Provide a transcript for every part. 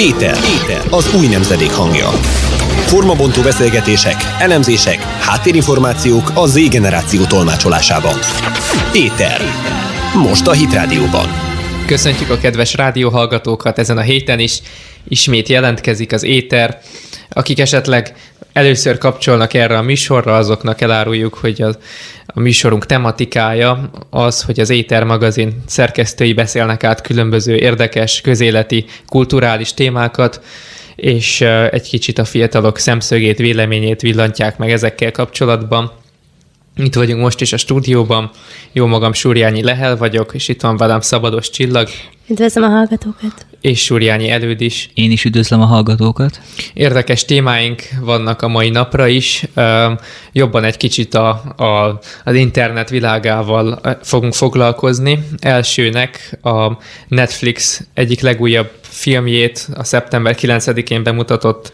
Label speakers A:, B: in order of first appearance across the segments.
A: Éter. Éter. Az új nemzedék hangja. Formabontó beszélgetések, elemzések, háttérinformációk a Z generáció tolmácsolásában. Éter. Most a Hit Rádióban.
B: Köszöntjük a kedves rádióhallgatókat ezen a héten is. Ismét jelentkezik az Éter. Akik esetleg először kapcsolnak erre a műsorra, azoknak eláruljuk, hogy a, a műsorunk tematikája az, hogy az Éter magazin szerkesztői beszélnek át különböző érdekes, közéleti, kulturális témákat, és egy kicsit a fiatalok szemszögét, véleményét villantják meg ezekkel kapcsolatban. Itt vagyunk most is a stúdióban. Jó magam Súrjányi Lehel vagyok, és itt van velem Szabados Csillag.
C: Üdvözlöm a hallgatókat!
B: És Súrjányi Előd is.
D: Én is üdvözlöm a hallgatókat.
B: Érdekes témáink vannak a mai napra is. Jobban egy kicsit a, a, az internet világával fogunk foglalkozni. Elsőnek a Netflix egyik legújabb filmjét, a szeptember 9-én bemutatott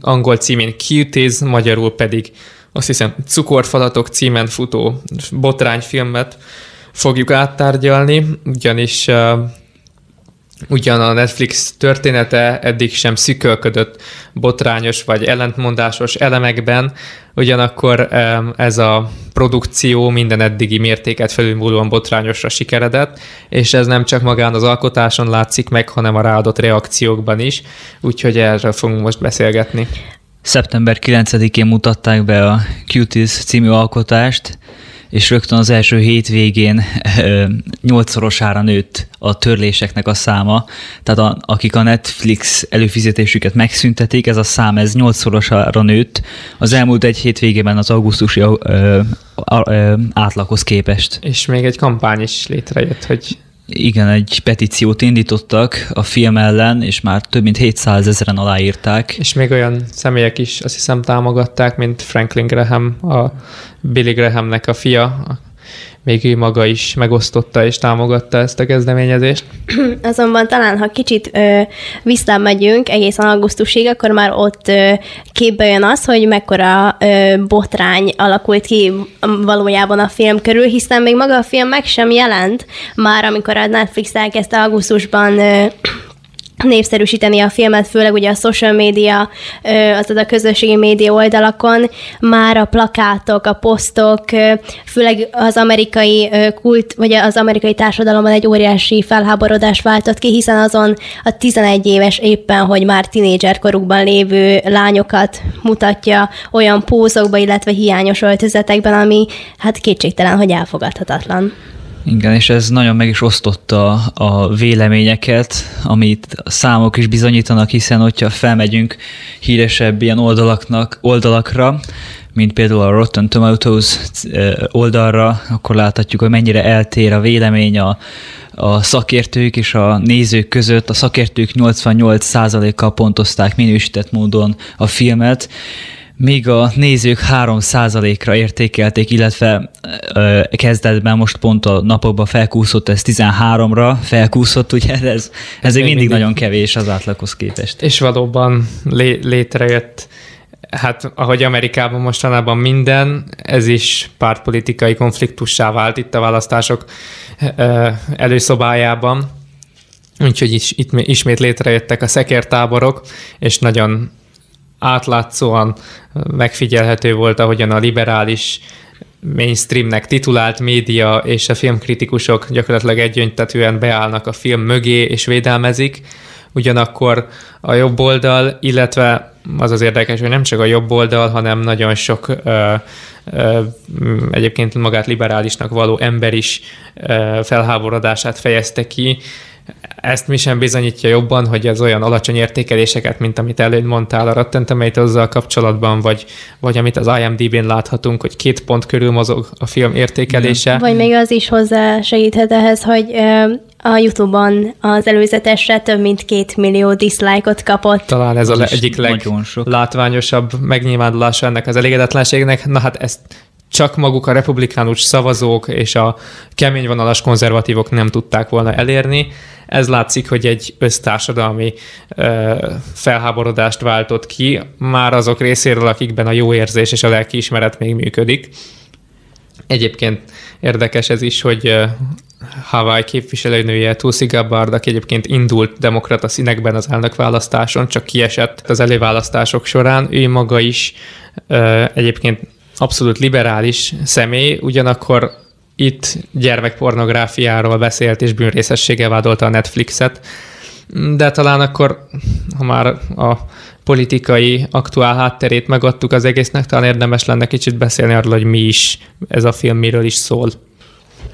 B: angol címén Cuties, magyarul pedig azt hiszem Cukorfalatok címen futó botrányfilmet fogjuk áttárgyalni, ugyanis uh, ugyan a Netflix története eddig sem szükölködött botrányos vagy ellentmondásos elemekben, ugyanakkor ez a produkció minden eddigi mértéket felülmúlóan botrányosra sikeredett, és ez nem csak magán az alkotáson látszik meg, hanem a ráadott reakciókban is, úgyhogy erről fogunk most beszélgetni.
D: Szeptember 9-én mutatták be a Cuties című alkotást, és rögtön az első hétvégén nyolcszorosára nőtt a törléseknek a száma. Tehát a, akik a Netflix előfizetésüket megszüntetik, ez a szám ez nyolcszorosára nőtt az elmúlt egy hétvégében az augusztusi ö, ö, ö, átlaghoz képest.
B: És még egy kampány is létrejött, hogy
D: igen, egy petíciót indítottak a film ellen, és már több mint 700 ezeren aláírták.
B: És még olyan személyek is azt hiszem támogatták, mint Franklin Graham, a Billy Grahamnek a fia, még ő maga is megosztotta és támogatta ezt a kezdeményezést.
C: Azonban talán, ha kicsit visszamegyünk egészen augusztusig, akkor már ott ö, képbe jön az, hogy mekkora ö, botrány alakult ki valójában a film körül, hiszen még maga a film meg sem jelent már, amikor a Netflix elkezdte augusztusban ö, népszerűsíteni a filmet, főleg ugye a social media, azaz a közösségi média oldalakon, már a plakátok, a posztok, főleg az amerikai kult, vagy az amerikai társadalomban egy óriási felháborodás váltott ki, hiszen azon a 11 éves éppen, hogy már tinédzser korukban lévő lányokat mutatja olyan pózokba, illetve hiányos öltözetekben, ami hát kétségtelen, hogy elfogadhatatlan.
D: Igen, és ez nagyon meg is osztotta a véleményeket, amit a számok is bizonyítanak, hiszen hogyha felmegyünk híresebb ilyen oldalaknak, oldalakra, mint például a Rotten Tomatoes eh, oldalra, akkor láthatjuk, hogy mennyire eltér a vélemény a, a szakértők és a nézők között. A szakértők 88%-kal pontozták minősített módon a filmet, míg a nézők 3%-ra értékelték, illetve ö, kezdetben most pont a napokban felkúszott, ez 13-ra felkúszott, ugye ez, ez, ez még mindig, mindig nagyon kevés az átlaghoz képest.
B: És valóban lé, létrejött Hát, ahogy Amerikában mostanában minden, ez is pártpolitikai konfliktussá vált itt a választások előszobájában. Úgyhogy is, itt ismét létrejöttek a szekértáborok, és nagyon átlátszóan megfigyelhető volt, ahogyan a liberális mainstreamnek titulált média és a filmkritikusok gyakorlatilag egyöntetően beállnak a film mögé és védelmezik, ugyanakkor a jobb oldal, illetve az az érdekes, hogy nem csak a jobb oldal, hanem nagyon sok ö, ö, egyébként magát liberálisnak való ember is ö, felháborodását fejezte ki, ezt mi sem bizonyítja jobban, hogy az olyan alacsony értékeléseket, mint amit előtt mondtál a Rotten tomatoes kapcsolatban, vagy, vagy amit az IMDb-n láthatunk, hogy két pont körül mozog a film értékelése.
C: Vagy még az is hozzá segíthet ehhez, hogy a YouTube-on az előzetesre több mint két millió dislike-ot kapott.
B: Talán ez az a egyik leglátványosabb megnyilvánulása ennek az elégedetlenségnek. Na hát ezt csak maguk a republikánus szavazók és a keményvonalas konzervatívok nem tudták volna elérni. Ez látszik, hogy egy össztársadalmi ö, felháborodást váltott ki, már azok részéről, akikben a jó érzés és a lelkiismeret még működik. Egyébként érdekes ez is, hogy Hawaii képviselőnője Tulsi Gabbard, aki egyébként indult demokrata színekben az elnökválasztáson, csak kiesett az előválasztások során. Ő maga is ö, egyébként abszolút liberális személy, ugyanakkor itt gyermekpornográfiáról beszélt és bűnrészességgel vádolta a Netflixet, de talán akkor, ha már a politikai aktuál hátterét megadtuk az egésznek, talán érdemes lenne kicsit beszélni arról, hogy mi is ez a film, miről is szól.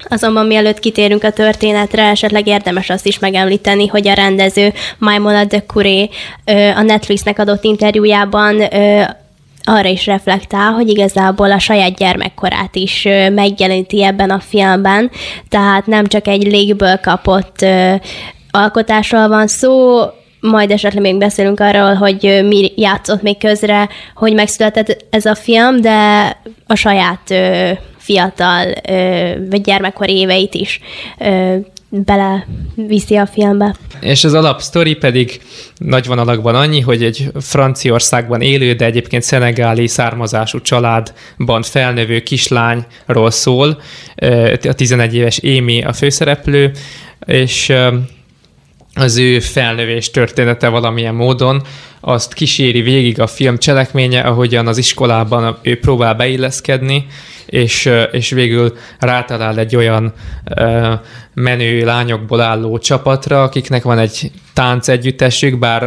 C: Azonban mielőtt kitérünk a történetre, esetleg érdemes azt is megemlíteni, hogy a rendező Maimola de Curé a Netflixnek adott interjújában arra is reflektál, hogy igazából a saját gyermekkorát is megjeleníti ebben a filmben, tehát nem csak egy légből kapott alkotásról van szó, majd esetleg még beszélünk arról, hogy mi játszott még közre, hogy megszületett ez a film, de a saját fiatal vagy gyermekkor éveit is bele viszi a filmbe.
B: És az alapsztori pedig nagy vonalakban annyi, hogy egy Franciaországban élő, de egyébként szenegáli származású családban felnövő kislányról szól. A 11 éves Émi a főszereplő, és az ő felnövés története valamilyen módon, azt kíséri végig a film cselekménye, ahogyan az iskolában ő próbál beilleszkedni, és, és végül rátalál egy olyan menő lányokból álló csapatra, akiknek van egy tánc együttesük, bár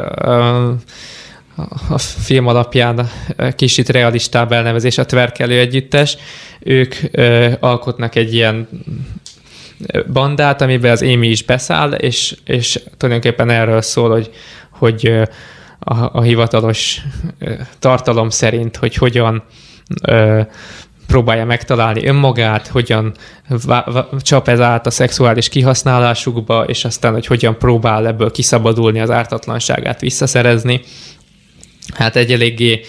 B: a film alapján kicsit realistább elnevezés a tverkelő együttes. Ők alkotnak egy ilyen bandát, amiben az Amy is beszáll, és, és tulajdonképpen erről szól, hogy, hogy a, a hivatalos tartalom szerint, hogy hogyan próbálja megtalálni önmagát, hogyan csap ez át a szexuális kihasználásukba, és aztán, hogy hogyan próbál ebből kiszabadulni, az ártatlanságát visszaszerezni. Hát egy eléggé,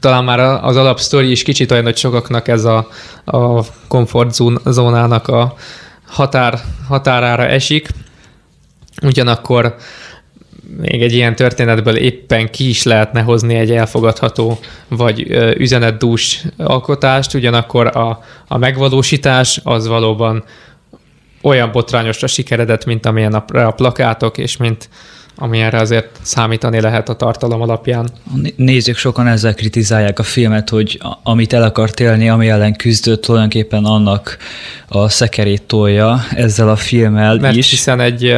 B: talán már az alapsztori is kicsit olyan, hogy sokaknak ez a, a komfortzónának a határ, határára esik, ugyanakkor még egy ilyen történetből éppen ki is lehetne hozni egy elfogadható vagy üzenetdús alkotást, ugyanakkor a, a megvalósítás az valóban olyan botrányosra sikeredett, mint amilyen a, a plakátok, és mint amilyenre azért számítani lehet a tartalom alapján.
D: Nézők sokan ezzel kritizálják a filmet, hogy amit el akart élni, ami ellen küzdött, tulajdonképpen annak a szekerét tolja ezzel a filmmel
B: Mert
D: is.
B: hiszen egy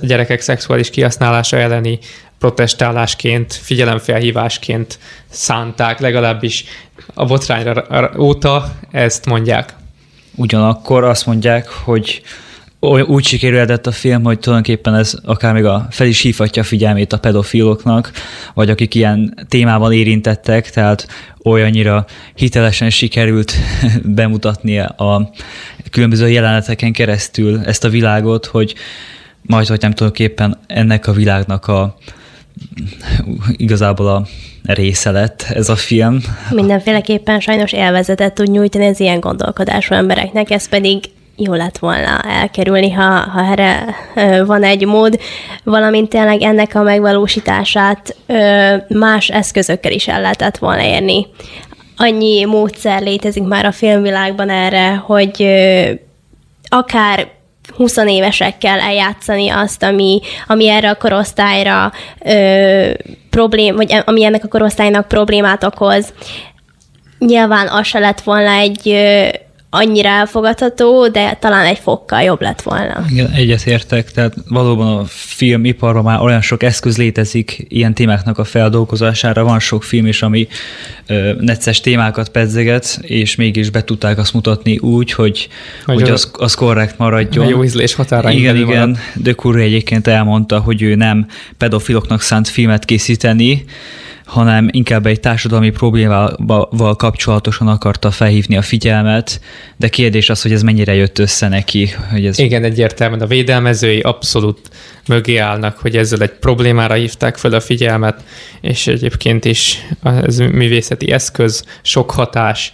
B: gyerekek szexuális kihasználása elleni protestálásként, figyelemfelhívásként szánták, legalábbis a botrányra óta ezt mondják.
D: Ugyanakkor azt mondják, hogy úgy sikerülhetett a film, hogy tulajdonképpen ez akár még a, fel is hívhatja a figyelmét a pedofiloknak, vagy akik ilyen témában érintettek, tehát olyannyira hitelesen sikerült bemutatni a különböző jeleneteken keresztül ezt a világot, hogy majd, hogy nem tulajdonképpen ennek a világnak a igazából a része lett ez a film.
C: Mindenféleképpen sajnos élvezetet tud nyújtani az ilyen gondolkodású embereknek, ez pedig jó lett volna elkerülni, ha, ha erre van egy mód, valamint tényleg ennek a megvalósítását más eszközökkel is el lehetett volna érni. Annyi módszer létezik már a filmvilágban erre, hogy akár 20 évesekkel eljátszani azt, ami, ami erre a korosztályra ö, problém, vagy ami ennek a korosztálynak problémát okoz. Nyilván az se lett volna egy annyira elfogadható, de talán egy fokkal jobb lett volna.
D: Igen, egyetértek, tehát valóban a filmiparban már olyan sok eszköz létezik ilyen témáknak a feldolgozására, van sok film is, ami ö, necces témákat pedzeget, és mégis be tudták azt mutatni úgy, hogy, hogy, hogy az, az korrekt maradjon.
B: Jó ízlés határa.
D: Igen, igen, de Curry egyébként elmondta, hogy ő nem pedofiloknak szánt filmet készíteni, hanem inkább egy társadalmi problémával kapcsolatosan akarta felhívni a figyelmet, de kérdés az, hogy ez mennyire jött össze neki. Hogy ez...
B: Igen, egyértelműen a védelmezői abszolút mögé állnak, hogy ezzel egy problémára hívták fel a figyelmet, és egyébként is ez művészeti eszköz, sok hatás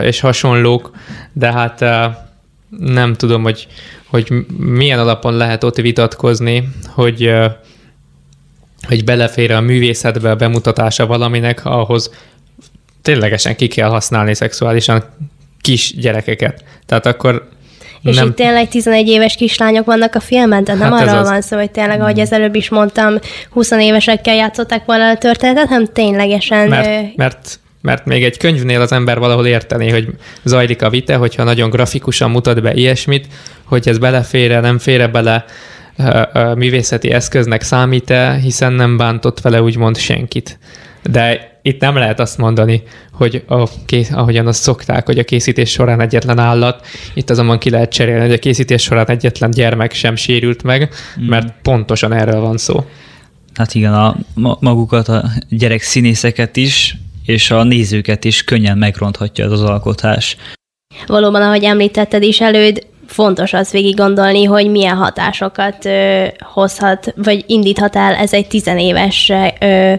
B: és hasonlók, de hát nem tudom, hogy, hogy milyen alapon lehet ott vitatkozni, hogy hogy belefér a művészetbe a bemutatása valaminek, ahhoz ténylegesen ki kell használni szexuálisan kis gyerekeket. Tehát akkor
C: És nem. itt tényleg 11 éves kislányok vannak a filmen, de nem hát arról van szó, hogy tényleg, ahogy az előbb is mondtam, 20 évesekkel játszották volna a történetet, hanem ténylegesen...
B: Mert, mert mert még egy könyvnél az ember valahol érteni, hogy zajlik a vite, hogyha nagyon grafikusan mutat be ilyesmit, hogy ez belefére, nem fére bele, művészeti eszköznek számít-e, hiszen nem bántott vele úgymond senkit. De itt nem lehet azt mondani, hogy a kész, ahogyan azt szokták, hogy a készítés során egyetlen állat, itt azonban ki lehet cserélni, hogy a készítés során egyetlen gyermek sem sérült meg, mm. mert pontosan erről van szó.
D: Hát igen, a magukat, a gyerek színészeket is, és a nézőket is könnyen megronthatja ez az alkotás.
C: Valóban, ahogy említetted is előd, fontos az végig gondolni, hogy milyen hatásokat ö, hozhat, vagy indíthat el ez egy tizenéves ö,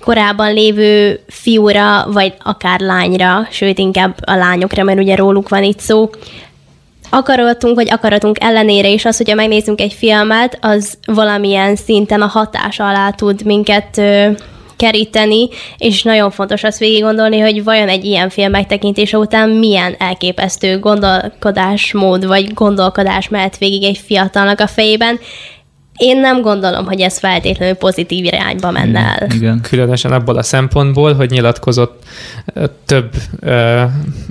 C: korábban lévő fiúra, vagy akár lányra, sőt inkább a lányokra, mert ugye róluk van itt szó, akaratunk vagy akaratunk ellenére is az, hogyha megnézzünk egy filmet, az valamilyen szinten a hatás alá tud minket keríteni, és nagyon fontos azt végig gondolni, hogy vajon egy ilyen film megtekintése után milyen elképesztő gondolkodásmód vagy gondolkodás mehet végig egy fiatalnak a fejében, én nem gondolom, hogy ez feltétlenül pozitív irányba menne el.
B: Igen. Különösen abból a szempontból, hogy nyilatkozott több ö,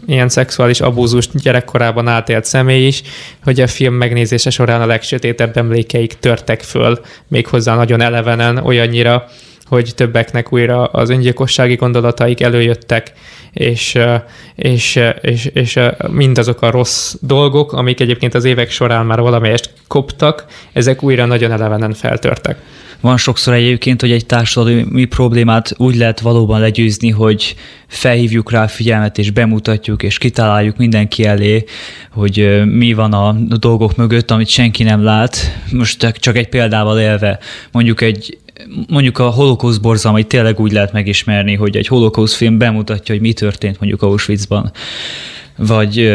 B: ilyen szexuális abúzust gyerekkorában átélt személy is, hogy a film megnézése során a legsötétebb emlékeik törtek föl, méghozzá nagyon elevenen, olyannyira, hogy többeknek újra az öngyilkossági gondolataik előjöttek, és, és, és, és mindazok a rossz dolgok, amik egyébként az évek során már valamelyest koptak, ezek újra nagyon elevenen feltörtek.
D: Van sokszor egyébként, hogy egy társadalmi problémát úgy lehet valóban legyőzni, hogy felhívjuk rá a figyelmet, és bemutatjuk, és kitaláljuk mindenki elé, hogy mi van a dolgok mögött, amit senki nem lát. Most csak egy példával élve, mondjuk egy mondjuk a holokauszt borzalmait tényleg úgy lehet megismerni, hogy egy holokauszt film bemutatja, hogy mi történt mondjuk Auschwitzban. Vagy,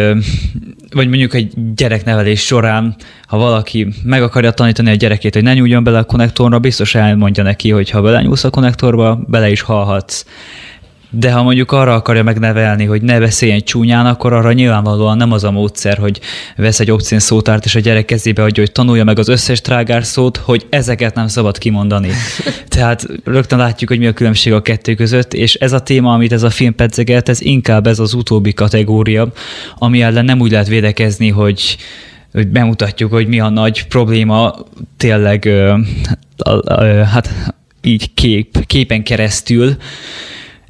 D: vagy mondjuk egy gyereknevelés során, ha valaki meg akarja tanítani a gyerekét, hogy ne nyúljon bele a konnektorba, biztos elmondja neki, hogy ha belenyúlsz a konnektorba, bele is halhatsz. De ha mondjuk arra akarja megnevelni, hogy ne beszéljen csúnyán, akkor arra nyilvánvalóan nem az a módszer, hogy vesz egy obszén szótárt, és a gyerek kezébe adja, hogy tanulja meg az összes trágár szót, hogy ezeket nem szabad kimondani. Tehát rögtön látjuk, hogy mi a különbség a kettő között, és ez a téma, amit ez a film pedzeget, ez inkább ez az utóbbi kategória, ami ellen nem úgy lehet védekezni, hogy hogy bemutatjuk, hogy mi a nagy probléma tényleg hát így kép, képen keresztül,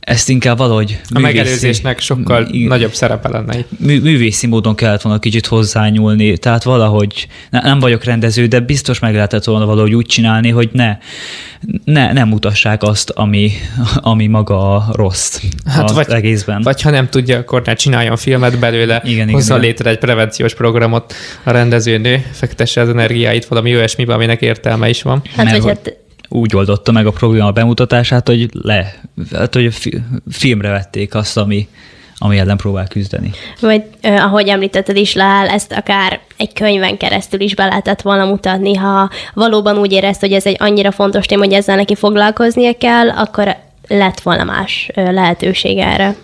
D: ezt inkább valahogy
B: A megelőzésnek sokkal mű, nagyobb szerepe lenne.
D: Mű, művészi módon kellett volna kicsit hozzányúlni, tehát valahogy, ne, nem vagyok rendező, de biztos meg lehetett volna valahogy úgy csinálni, hogy ne, ne, nem mutassák azt, ami, ami maga a rossz hát az vagy, egészben.
B: Vagy ha nem tudja, akkor ne csináljon filmet belőle, igen, hozza igen. létre egy prevenciós programot a rendezőnő, fektesse az energiáit valami olyasmibe, aminek értelme is van.
C: Hát, Mert, hogy hát
D: úgy oldotta meg a probléma bemutatását, hogy le, hát, hogy filmre vették azt, ami, ami ellen próbál küzdeni.
C: Vagy eh, ahogy említetted is, Lál, ezt akár egy könyven keresztül is be lehetett volna mutatni, ha valóban úgy érezt, hogy ez egy annyira fontos téma, hogy ezzel neki foglalkoznia kell, akkor lett volna más lehetőség erre.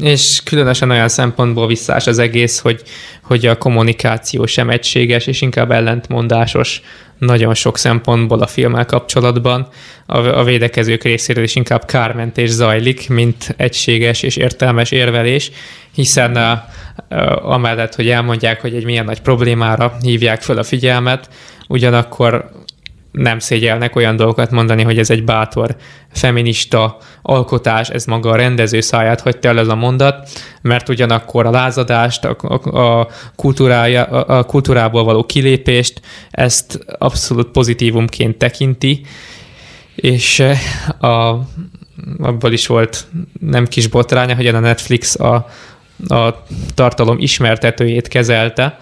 B: És különösen olyan szempontból visszás az egész, hogy, hogy a kommunikáció sem egységes, és inkább ellentmondásos nagyon sok szempontból a filmmel kapcsolatban. A, a védekezők részéről is inkább kármentés zajlik, mint egységes és értelmes érvelés, hiszen a, a, amellett, hogy elmondják, hogy egy milyen nagy problémára hívják föl a figyelmet, ugyanakkor nem szégyelnek olyan dolgokat mondani, hogy ez egy bátor feminista alkotás, ez maga a rendező száját hagyta el ez a mondat, mert ugyanakkor a lázadást, a, a, a, kultúrája, a, a kultúrából való kilépést, ezt abszolút pozitívumként tekinti, és a, abból is volt nem kis botránya, hogy a Netflix a, a tartalom ismertetőjét kezelte,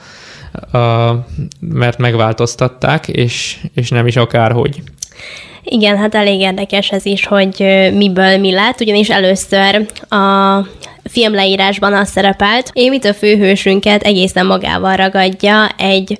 B: mert megváltoztatták, és, és nem is akárhogy.
C: Igen, hát elég érdekes ez is, hogy miből mi lett, ugyanis először a filmleírásban az szerepelt, Émit a főhősünket egészen magával ragadja egy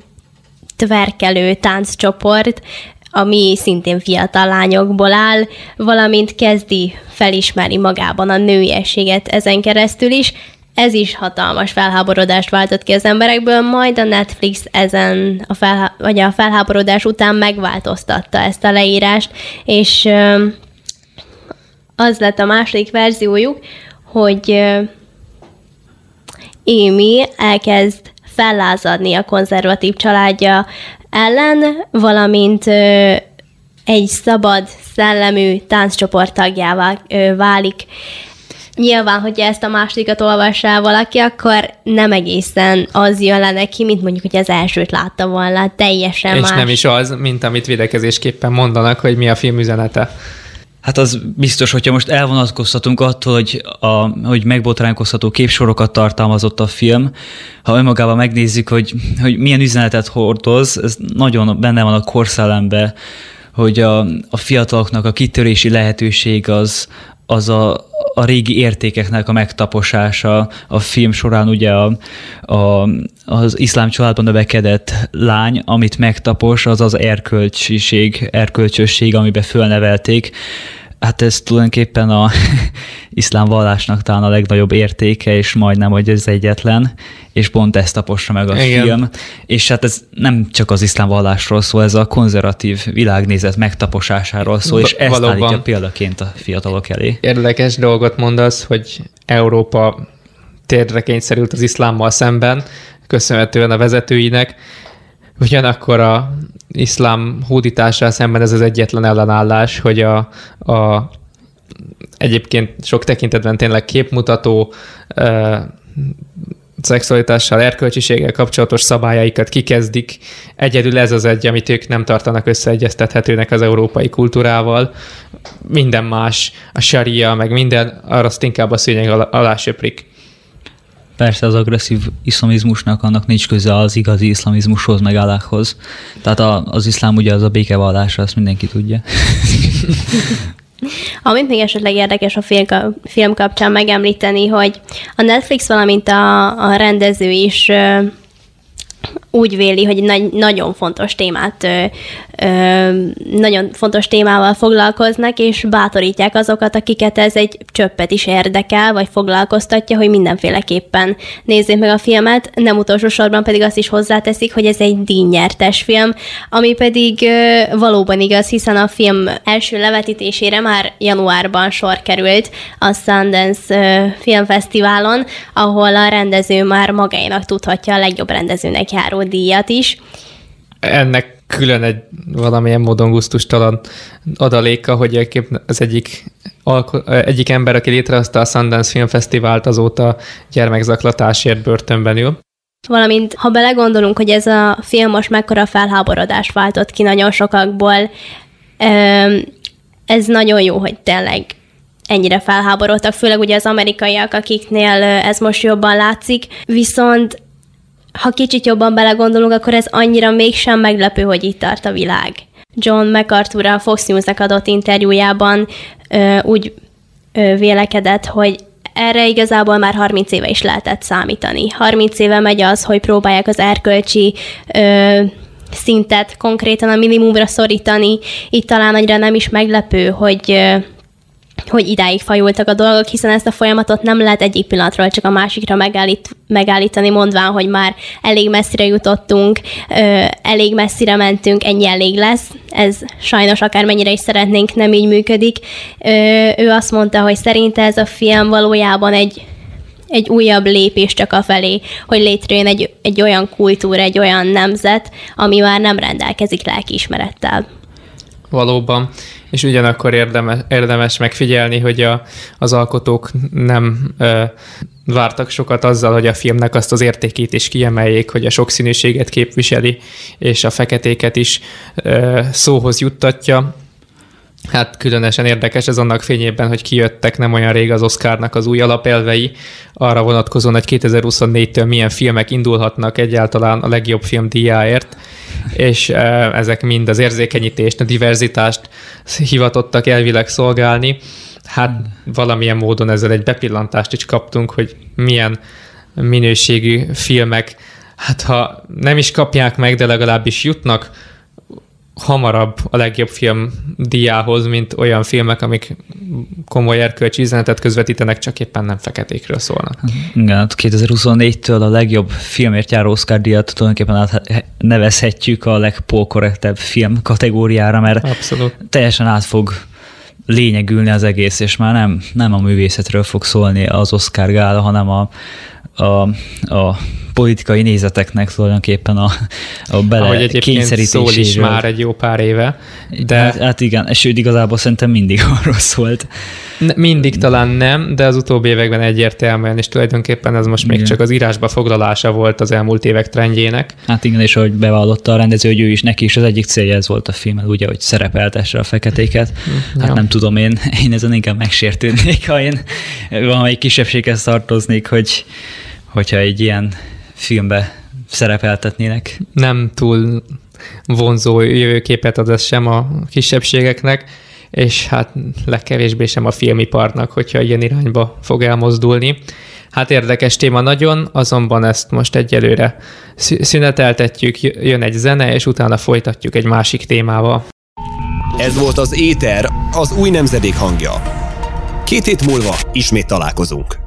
C: tverkelő tánccsoport, ami szintén fiatal lányokból áll, valamint kezdi felismerni magában a nőiességet ezen keresztül is, ez is hatalmas felháborodást váltott ki az emberekből, majd a Netflix ezen a, felhá- vagy a felháborodás után megváltoztatta ezt a leírást, és az lett a második verziójuk, hogy Amy elkezd fellázadni a konzervatív családja ellen, valamint egy szabad, szellemű tánccsoport tagjává válik. Nyilván, hogyha ezt a másodikat olvassál valaki, akkor nem egészen az jön le neki, mint mondjuk, hogy az elsőt látta volna, teljesen
B: És
C: más.
B: nem is az, mint amit videkezésképpen mondanak, hogy mi a film üzenete.
D: Hát az biztos, hogyha most elvonatkoztatunk attól, hogy, a, hogy megbotránkoztató képsorokat tartalmazott a film, ha önmagában megnézzük, hogy, hogy milyen üzenetet hordoz, ez nagyon benne van a korszellembe, hogy a, a fiataloknak a kitörési lehetőség az, az a, a régi értékeknek a megtaposása. A film során ugye a, a, az iszlám családban növekedett lány, amit megtapos, az az erkölcsiség, erkölcsösség, amiben fölnevelték. Hát ez tulajdonképpen a iszlám vallásnak talán a legnagyobb értéke, és majdnem, hogy ez egyetlen, és pont ezt tapossa meg a
B: Igen.
D: film. És hát ez nem csak az iszlám vallásról szól, ez a konzervatív világnézet megtaposásáról szól, és ezt
B: valóban.
D: állítja példaként a fiatalok elé.
B: Érdekes dolgot mondasz, hogy Európa térdre kényszerült az iszlámmal szemben, köszönhetően a vezetőinek. Ugyanakkor a iszlám hódítással szemben ez az egyetlen ellenállás, hogy a, a egyébként sok tekintetben tényleg képmutató ö, szexualitással, erkölcsiséggel kapcsolatos szabályaikat kikezdik. Egyedül ez az egy, amit ők nem tartanak összeegyeztethetőnek az európai kultúrával. Minden más, a sharia, meg minden, arra azt inkább a szőnyeg alá söprik.
D: Persze az agresszív iszlamizmusnak annak nincs köze az igazi iszlamizmushoz, meg Allahhoz. Tehát a, az iszlám ugye az a békevallása, azt mindenki tudja.
C: Amit még esetleg érdekes a film, ka- film kapcsán megemlíteni, hogy a Netflix, valamint a, a rendező is úgy véli, hogy nagy, nagyon fontos témát, ö, ö, nagyon fontos témával foglalkoznak, és bátorítják azokat, akiket ez egy csöppet is érdekel, vagy foglalkoztatja, hogy mindenféleképpen nézzék meg a filmet. Nem utolsó sorban pedig azt is hozzáteszik, hogy ez egy díjnyertes film, ami pedig ö, valóban igaz, hiszen a film első levetítésére már januárban sor került a Sundance ö, Filmfesztiválon, ahol a rendező már magáénak tudhatja a legjobb rendezőnek járó díjat is.
B: Ennek külön egy valamilyen módon gusztustalan adaléka, hogy egyébként az egyik, egyik ember, aki létrehozta a Sundance Film Fesztivált, azóta gyermekzaklatásért börtönben ül.
C: Valamint, ha belegondolunk, hogy ez a film most mekkora felháborodást váltott ki nagyon sokakból, ez nagyon jó, hogy tényleg ennyire felháborodtak, főleg ugye az amerikaiak, akiknél ez most jobban látszik, viszont ha kicsit jobban belegondolunk, akkor ez annyira mégsem meglepő, hogy itt tart a világ. John MacArthur a Fox News-nek adott interjújában ö, úgy ö, vélekedett, hogy erre igazából már 30 éve is lehetett számítani. 30 éve megy az, hogy próbálják az erkölcsi ö, szintet konkrétan a minimumra szorítani. Itt talán annyira nem is meglepő, hogy ö, hogy idáig fajultak a dolgok, hiszen ezt a folyamatot nem lehet egyik pillanatról csak a másikra megállít, megállítani, mondván, hogy már elég messzire jutottunk, ö, elég messzire mentünk, ennyi elég lesz. Ez sajnos akármennyire is szeretnénk, nem így működik. Ö, ő azt mondta, hogy szerinte ez a film valójában egy egy újabb lépés csak a felé, hogy létrejön egy, egy olyan kultúra, egy olyan nemzet, ami már nem rendelkezik lelkiismerettel.
B: Valóban. És ugyanakkor érdemes, érdemes megfigyelni, hogy a, az alkotók nem ö, vártak sokat azzal, hogy a filmnek azt az értékét is kiemeljék, hogy a sokszínűséget képviseli, és a feketéket is ö, szóhoz juttatja. Hát különösen érdekes ez annak fényében, hogy kijöttek nem olyan rég az Oscarnak az új alapelvei, arra vonatkozóan, hogy 2024-től milyen filmek indulhatnak egyáltalán a legjobb film díjáért, és ezek mind az érzékenyítést, a diverzitást hivatottak elvileg szolgálni. Hát valamilyen módon ezzel egy bepillantást is kaptunk, hogy milyen minőségű filmek, hát ha nem is kapják meg, de legalábbis jutnak hamarabb a legjobb film díjához, mint olyan filmek, amik komoly erkölcsi üzenetet közvetítenek, csak éppen nem feketékről szólnak.
D: Igen, 2024-től a legjobb filmért járó Oscar díjat tulajdonképpen nevezhetjük a legpolkorrektebb film kategóriára, mert
B: Abszolút.
D: teljesen át fog lényegülni az egész, és már nem, nem a művészetről fog szólni az Oscar gála, hanem a, a, a politikai nézeteknek tulajdonképpen a, a bele
B: Ahogy egyébként szól is már egy jó pár éve.
D: De... Hát, hát igen, sőt igazából szerintem mindig arról szólt.
B: Mindig talán nem, de az utóbbi években egyértelműen, és tulajdonképpen ez most még igen. csak az írásba foglalása volt az elmúlt évek trendjének.
D: Hát igen, és ahogy bevallotta a rendező, hogy ő is neki is az egyik célja ez volt a film, ugye, hogy szerepeltesse a feketéket. Hm, hát ja. nem tudom, én, én ezen inkább megsértődnék, ha én valamelyik kisebbséghez tartoznék, hogy hogyha egy ilyen filmbe szerepeltetnének.
B: Nem túl vonzó jövőképet ad ez sem a kisebbségeknek, és hát legkevésbé sem a filmiparnak, hogyha ilyen irányba fog elmozdulni. Hát érdekes téma nagyon, azonban ezt most egyelőre szüneteltetjük, jön egy zene, és utána folytatjuk egy másik témával.
A: Ez volt az Éter, az új nemzedék hangja. Két hét múlva ismét találkozunk.